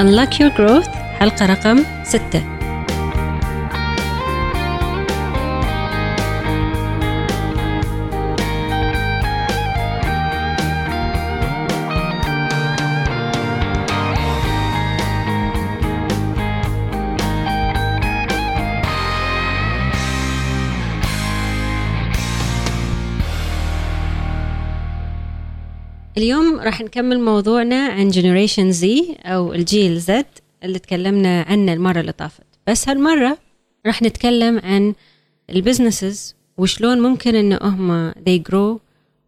Unlock Your Growth حلقة رقم 6 اليوم راح نكمل موضوعنا عن Generation Z أو الجيل Z اللي تكلمنا عنه المرة اللي طافت. بس هالمرة راح نتكلم عن البزنسز وشلون ممكن إن هم they grow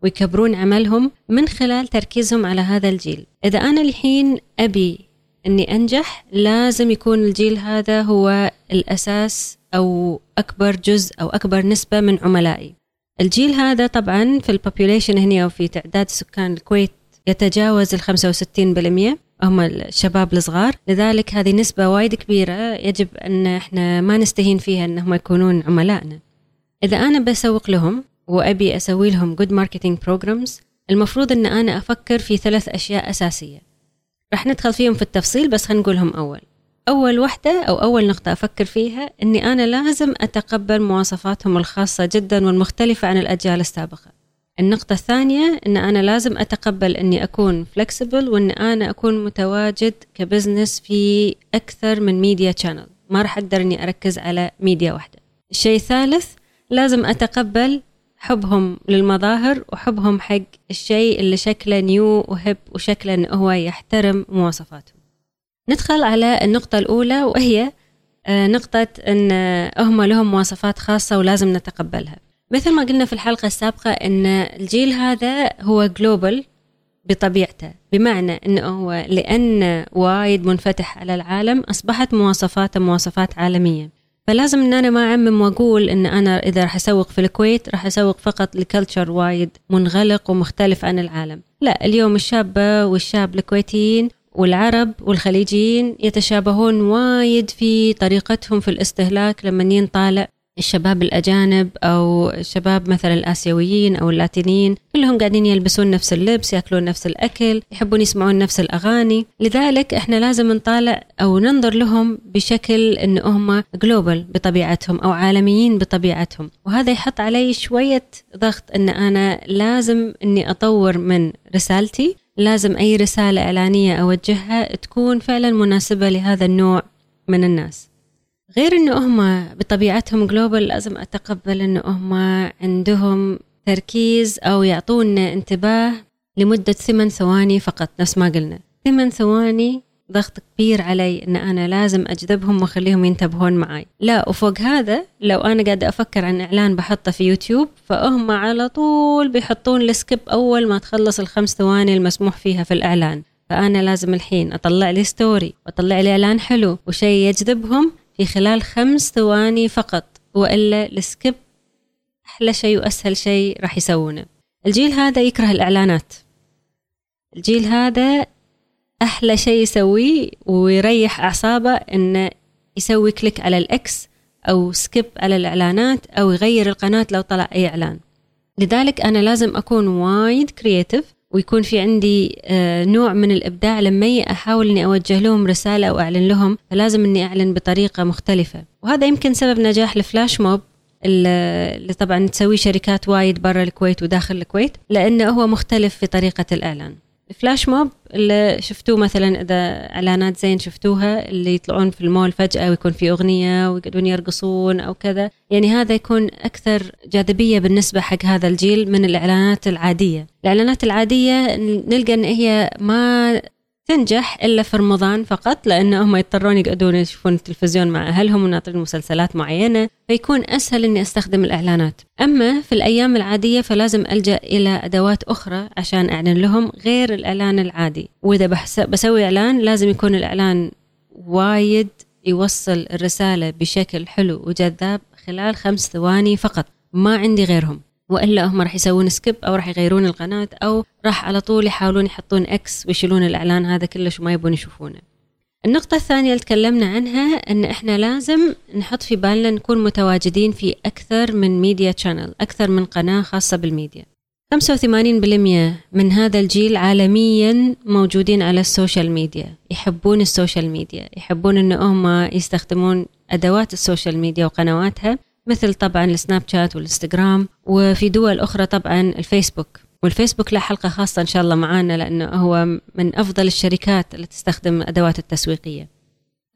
ويكبرون عملهم من خلال تركيزهم على هذا الجيل إذا أنا الحين أبي أني أنجح لازم يكون الجيل هذا هو الأساس أو أكبر جزء أو أكبر نسبة من عملائي. الجيل هذا طبعا في ال population هنا أو في تعداد سكان الكويت يتجاوز ال 65% هم الشباب الصغار. لذلك هذه نسبة وايد كبيرة. يجب أن إحنا ما نستهين فيها أنهم يكونون عملائنا. إذا أنا بسوق لهم وأبي أسوي لهم good marketing programs المفروض أن أنا أفكر في ثلاث أشياء أساسية. راح ندخل فيهم في التفصيل بس خلينا نقولهم أول. أول وحدة أو أول نقطة أفكر فيها أني أنا لازم أتقبل مواصفاتهم الخاصة جدا والمختلفة عن الأجيال السابقة. النقطة الثانية أن أنا لازم أتقبل أني أكون flexible وأن أنا أكون متواجد ك business في أكثر من media channel ما راح أقدر أني أركز على ميديا واحدة. الشيء الثالث لازم أتقبل حبهم للمظاهر وحبهم حق الشيء اللي شكله new و hip وشكله أنه هو يحترم مواصفاتهم. ندخل على النقطة الأولى وهي آه، نقطة أن هم لهم مواصفات خاصة ولازم نتقبلها. مثل ما قلنا في الحلقة السابقة أن الجيل هذا هو global بطبيعته بمعنى أنه هو لأن وايد منفتح على العالم أصبحت مواصفاته مواصفات عالمية. فلازم إن أنا ما أعمم وأقول إن أنا إذا راح أسوق في الكويت راح أسوق فقط ل culture وايد منغلق ومختلف عن العالم. لا اليوم الشابة والشاب الكويتيين والعرب والخليجيين يتشابهون وايد في طريقتهم في الاستهلاك لما ينطالع الشباب الأجانب أو الشباب مثلا الآسيويين أو اللاتينيين. كلهم قاعدين يلبسون نفس اللبس يأكلون نفس الأكل يحبون يسمعون نفس الأغاني. لذلك إحنا لازم نطالع أو ننظر لهم بشكل أن هم جلوبال بطبيعتهم أو عالميين بطبيعتهم. وهذا يحط علي شوية ضغط أن أنا لازم أني أطور من رسالتي لازم أي رسالة إعلانية أوجهها تكون فعلا مناسبة لهذا النوع من الناس. غير إنه هم بطبيعتهم global لازم أتقبل إنه هم عندهم تركيز أو يعطونا انتباه لمدة ثمان ثواني فقط. نفس ما قلنا. ثمان ثواني ضغط كبير علي إن أنا لازم أجذبهم وأخليهم ينتبهون معي. لا وفوق هذا لو أنا قاعدة أفكر عن إعلان بحطه في يوتيوب فهم على طول بيحطون ال skip أول ما تخلص الخمس ثواني المسموح فيها في الإعلان. فأنا لازم الحين أطلع لي story وأطلع لي إعلان حلو وشيء يجذبهم في خلال خمس ثواني فقط وإلا ال skip أحلى شيء وأسهل شيء راح يسوونه. الجيل هذا يكره الإعلانات. الجيل هذا أحلى شيء يسويه ويريح أعصابه انه يسوي click على ال X أو skip على الإعلانات أو يغير القناة لو طلع أي إعلان. لذلك أنا لازم أكون وايد creative ويكون في عندي آه، نوع من الإبداع لما أحاول إني أوجه لهم رسالة أو أعلن لهم فلازم إني أعلن بطريقة مختلفة. وهذا يمكن سبب نجاح ال flash mob اللي طبعا تسويه شركات وايد برا الكويت وداخل الكويت لأنه هو مختلف في طريقة الإعلان. ال flash mob اللي شفتوه مثلا إذا إعلانات زين شفتوها اللي يطلعون في المول فجأة ويكون في أغنية ويقعدون يرقصون أو كذا. يعني هذا يكون أكثر جاذبية بالنسبة حق هذا الجيل من الإعلانات العادية. الإعلانات العادية نلقى إن هي ما تنجح إلا في رمضان فقط لأنه هم يضطرون يقعدون يشوفون التلفزيون مع أهلهم وناطرين مسلسلات معينة فيكون أسهل إني أستخدم الإعلانات. أما في الأيام العادية فلازم ألجأ إلى أدوات أخرى عشان أعلن لهم غير الإعلان العادي. وإذا بسوي إعلان لازم يكون الإعلان وايد يوصل الرسالة بشكل حلو وجذاب خلال خمس ثواني فقط ما عندي غيرهم. وإلا هم راح يسوون skip أو راح يغيرون القناة أو راح على طول يحاولون يحطون X ويشيلون الإعلان. هذا كلش وما يبون يشوفونه. النقطة الثانية اللي تكلمنا عنها أن إحنا لازم نحط في بالنا نكون متواجدين في أكثر من media channel أكثر من قناة خاصة بالميديا. 85% من هذا الجيل عالميا موجودين على ال social media يحبون ال social media يحبون إن هم يستخدمون أدوات ال social media وقنواتها. مثل طبعا السناب شات والإنستغرام وفي دول أخرى طبعا الفيسبوك. والفيسبوك له حلقة خاصة إن شاء الله معانا لأنه هو من أفضل الشركات اللي تستخدم أدوات التسويقية.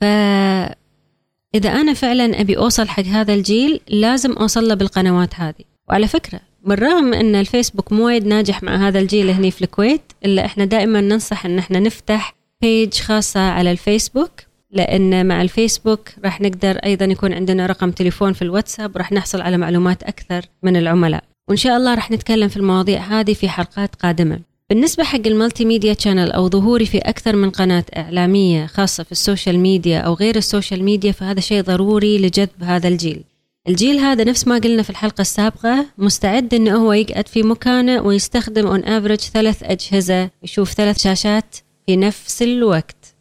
فإذا أنا فعلا أبي أوصل حق هذا الجيل لازم أوصل له بالقنوات هذه. وعلى فكرة بالرغم إن الفيسبوك مو وايد ناجح مع هذا الجيل هني في الكويت إلا إحنا دائما ننصح إن إحنا نفتح page خاصة على الفيسبوك. لأن مع الفيسبوك راح نقدر أيضا يكون عندنا رقم تليفون في الواتساب راح نحصل على معلومات أكثر من العملاء. وإن شاء الله راح نتكلم في المواضيع هذه في حلقات قادمة. بالنسبة حق ال multi media channel أو ظهوري في أكثر من قناة إعلامية خاصة في ال social media أو غير ال social media فهذا شيء ضروري لجذب هذا الجيل. الجيل هذا نفس ما قلنا في الحلقة السابقة مستعد إنه هو يقعد في مكانه ويستخدم on average ثلاث أجهزة يشوف ثلاث شاشات في نفس الوقت.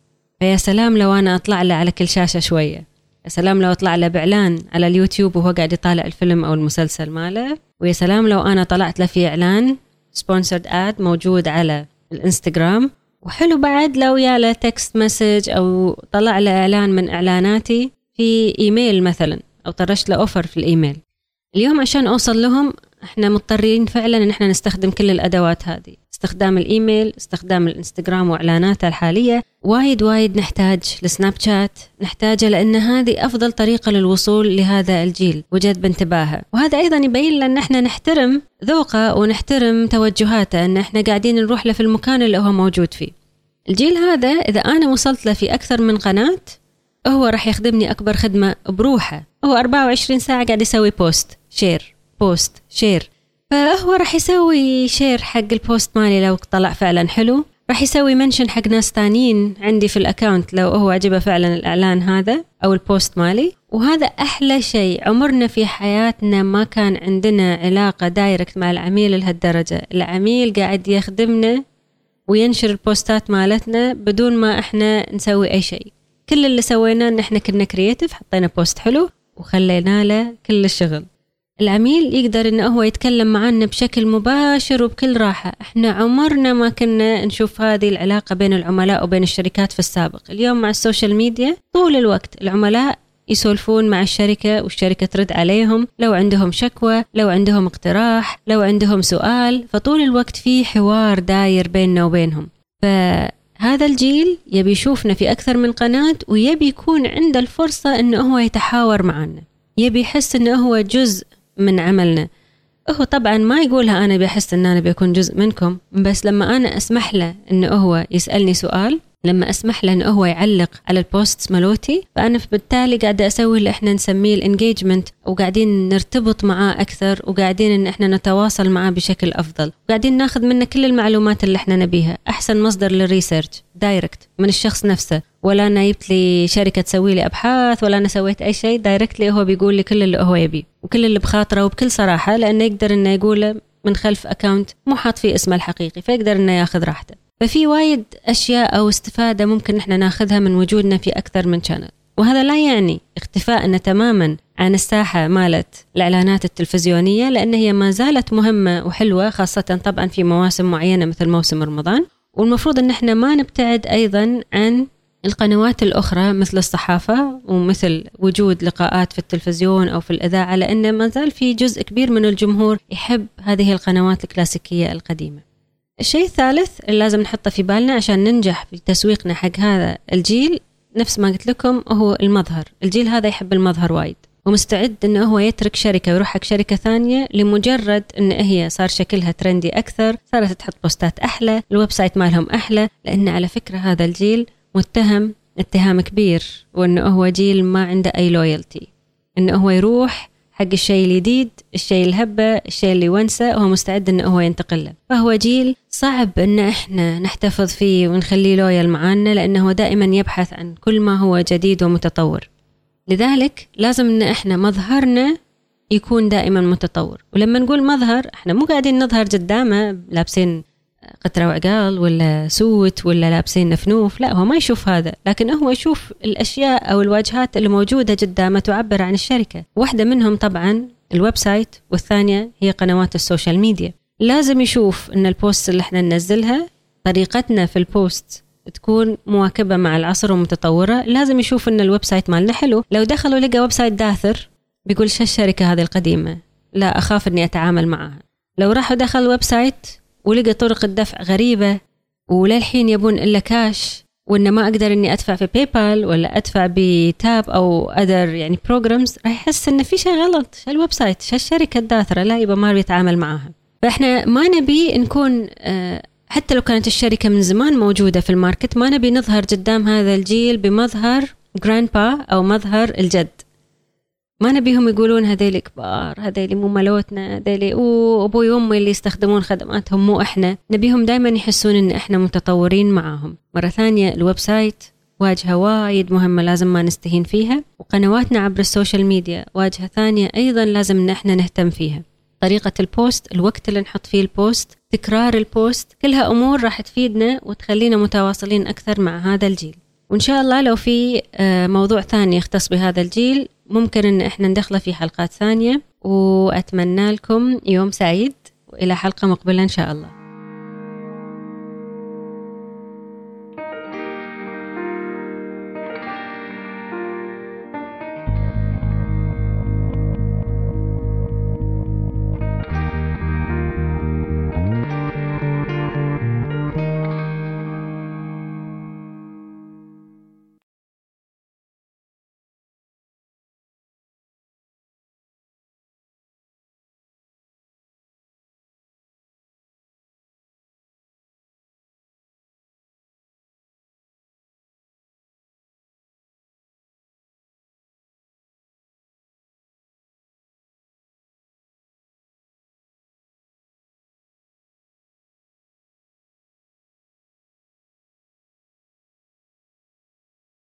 فيا سلام لو أنا أطلع له على كل شاشة شوية. يا سلام لو أطلع له بإعلان على اليوتيوب وهو قاعد يطالع الفيلم أو المسلسل ماله. ويا سلام لو أنا طلعت له في إعلان sponsored ad موجود على الإنستغرام. وحلو بعد لو يا له text message أو طلع له إعلان من إعلاناتي في إيميل مثلا أو طرشت له offer في الإيميل. اليوم عشان أوصل لهم إحنا مضطرين فعلا إن إحنا نستخدم كل الأدوات هذه. استخدام الإيميل استخدام الإنستغرام وإعلاناته الحالية. وايد وايد نحتاج السناب شات نحتاجه لأن هذه أفضل طريقة للوصول لهذا الجيل. وجذب انتباهه وهذا أيضا يبين لنا ان إحنا نحترم ذوقه ونحترم توجهاته إن إحنا قاعدين نروح له في المكان اللي هو موجود فيه. الجيل هذا إذا أنا وصلت له في أكثر من قناة هو راح يخدمني أكبر خدمة بروحه. هو 24 ساعة قاعد يسوي post share post share فهو راح يسوي share حق ال post مالي لو طلع فعلا حلو. راح يسوي mention حق ناس تانيين عندي في ال account لو هو عجبه فعلا الإعلان هذا أو ال post مالي. وهذا أحلى شيء عمرنا في حياتنا ما كان عندنا علاقة direct مع العميل لهالدرجة. العميل قاعد يخدمنا وينشر ال posts مالتنا بدون ما إحنا نسوي أي شيء. كل اللي سويناه إن إحنا كنا creative حطينا post حلو وخلينا له كل الشغل. العميل يقدر إنه هو يتكلم معنا بشكل مباشر وبكل راحة. إحنا عمرنا ما كنا نشوف هذه العلاقة بين العملاء وبين الشركات في السابق. اليوم مع ال social media طول الوقت العملاء يسولفون مع الشركة والشركة ترد عليهم. لو عندهم شكوى لو عندهم اقتراح لو عندهم سؤال فطول الوقت في حوار داير بيننا وبينهم. فهذا الجيل يبي يشوفنا في أكثر من قناة ويبي يكون عنده الفرصة أنه هو يتحاور معنا. يبي يحس أنه هو جزء من عملنا. هو طبعا ما يقولها أنا بحس أن أنا بيكون جزء منكم بس لما أنا أسمح له أنه هو يسألني سؤال لما أسمح له انه هو يعلق على ال post مالوتي فأنا بالتالي قاعدة أسوي اللي إحنا نسميه ال engagement وقاعدين نرتبط معاه أكثر وقاعدين إن إحنا نتواصل معاه بشكل أفضل. وقاعدين ناخذ منه كل المعلومات اللي إحنا نبيها. أحسن مصدر لل research direct من الشخص نفسه. ولا أنا جبت لي شركة تسوي لي أبحاث ولا أنا سويت أي شيء directly هو بيقول لي كل اللي هو يبيه وكل اللي بخاطره وبكل صراحة لأنه يقدر إنه يقوله من خلف account مو حاط فيه اسمه الحقيقي فيقدر إنه ياخذ راحته. ففي وايد أشياء أو استفادة ممكن إحنا ناخذها من وجودنا في أكثر من channel وهذا لا يعني اختفائنا تماما عن الساحة مالت الإعلانات التلفزيونية لأن هي ما زالت مهمة وحلوة خاصة طبعا في مواسم معينة مثل موسم رمضان. والمفروض إن إحنا ما نبتعد أيضا عن القنوات الأخرى مثل الصحافة ومثل وجود لقاءات في التلفزيون أو في الإذاعة لأن ما زال في جزء كبير من الجمهور يحب هذه القنوات الكلاسيكية القديمة. الشيء الثالث اللي لازم نحطه في بالنا عشان ننجح في تسويقنا حق هذا الجيل نفس ما قلت لكم هو المظهر. الجيل هذا يحب المظهر وايد ومستعد إنه هو يترك شركة ويروح حق شركة ثانية لمجرد إن هي صار شكلها trendy أكثر صارت تحط بوستات أحلى ال website مالهم أحلى لأن على فكرة هذا الجيل متهم اتهام كبير وإنه هو جيل ما عنده أي loyalty إنه هو يروح حق الشيء الجديد الشيء الهبة الشيء اللي ونسى هو مستعد إنه هو ينتقل له. فهو جيل صعب إن إحنا نحتفظ فيه ونخليه لويال معانا لأنه دائما يبحث عن كل ما هو جديد ومتطور. لذلك لازم إن إحنا مظهرنا يكون دائما متطور. ولما نقول مظهر إحنا مو قاعدين نظهر قدامه لابسين قطرة وعقال ولا سوت ولا لابسين نفنوف لا هو ما يشوف هذا لكن هو يشوف الأشياء أو الواجهات اللي موجودة قدامه تعبر عن الشركة. واحدة منهم طبعا ال website والثانية هي قنوات ال social media. لازم يشوف إن ال post اللي إحنا ننزلها طريقتنا في ال post تكون مواكبة مع العصر ومتطورة. لازم يشوف إن ال website مالنا حلو. لو دخلوا لقى website داثر بيقول شو الشركة هذه القديمة؟ لا أخاف أني أتعامل معها. لو راح دخل website ولقى طرق الدفع غريبة وللحين يبون إلا كاش وإن ما أقدر إني أدفع في PayPal ولا أدفع ب Tap أو other يعني programs راح يحس إن في شيء غلط شو ال website شو الشركة الداثرة لا يبقى ما بيتعامل معاها. فإحنا ما نبي نكون آه، حتى لو كانت الشركة من زمان موجودة في ال market ما نبي نظهر قدام هذا الجيل بمظهر grandpa أو مظهر الجد. ما نبيهم يقولون هذيل كبار هذيل مو مالوتنا هذيل وابوي وأمي اللي يستخدمون خدماتهم مو إحنا. نبيهم دائما يحسون إن إحنا متطورين معاهم. مرة ثانية ال website واجهة وايد مهمة لازم ما نستهين فيها وقنواتنا عبر ال social media واجهة ثانية أيضا لازم إن إحنا نهتم فيها. طريقة ال post الوقت اللي نحط فيه ال post تكرار ال post كلها أمور راح تفيدنا وتخلينا متواصلين أكثر مع هذا الجيل. وإن شاء الله لو في آه، موضوع ثاني يختص بهذا الجيل ممكن إن إحنا ندخله في حلقات ثانية وأتمنى لكم يوم سعيد. والى حلقة مقبلة إن شاء الله.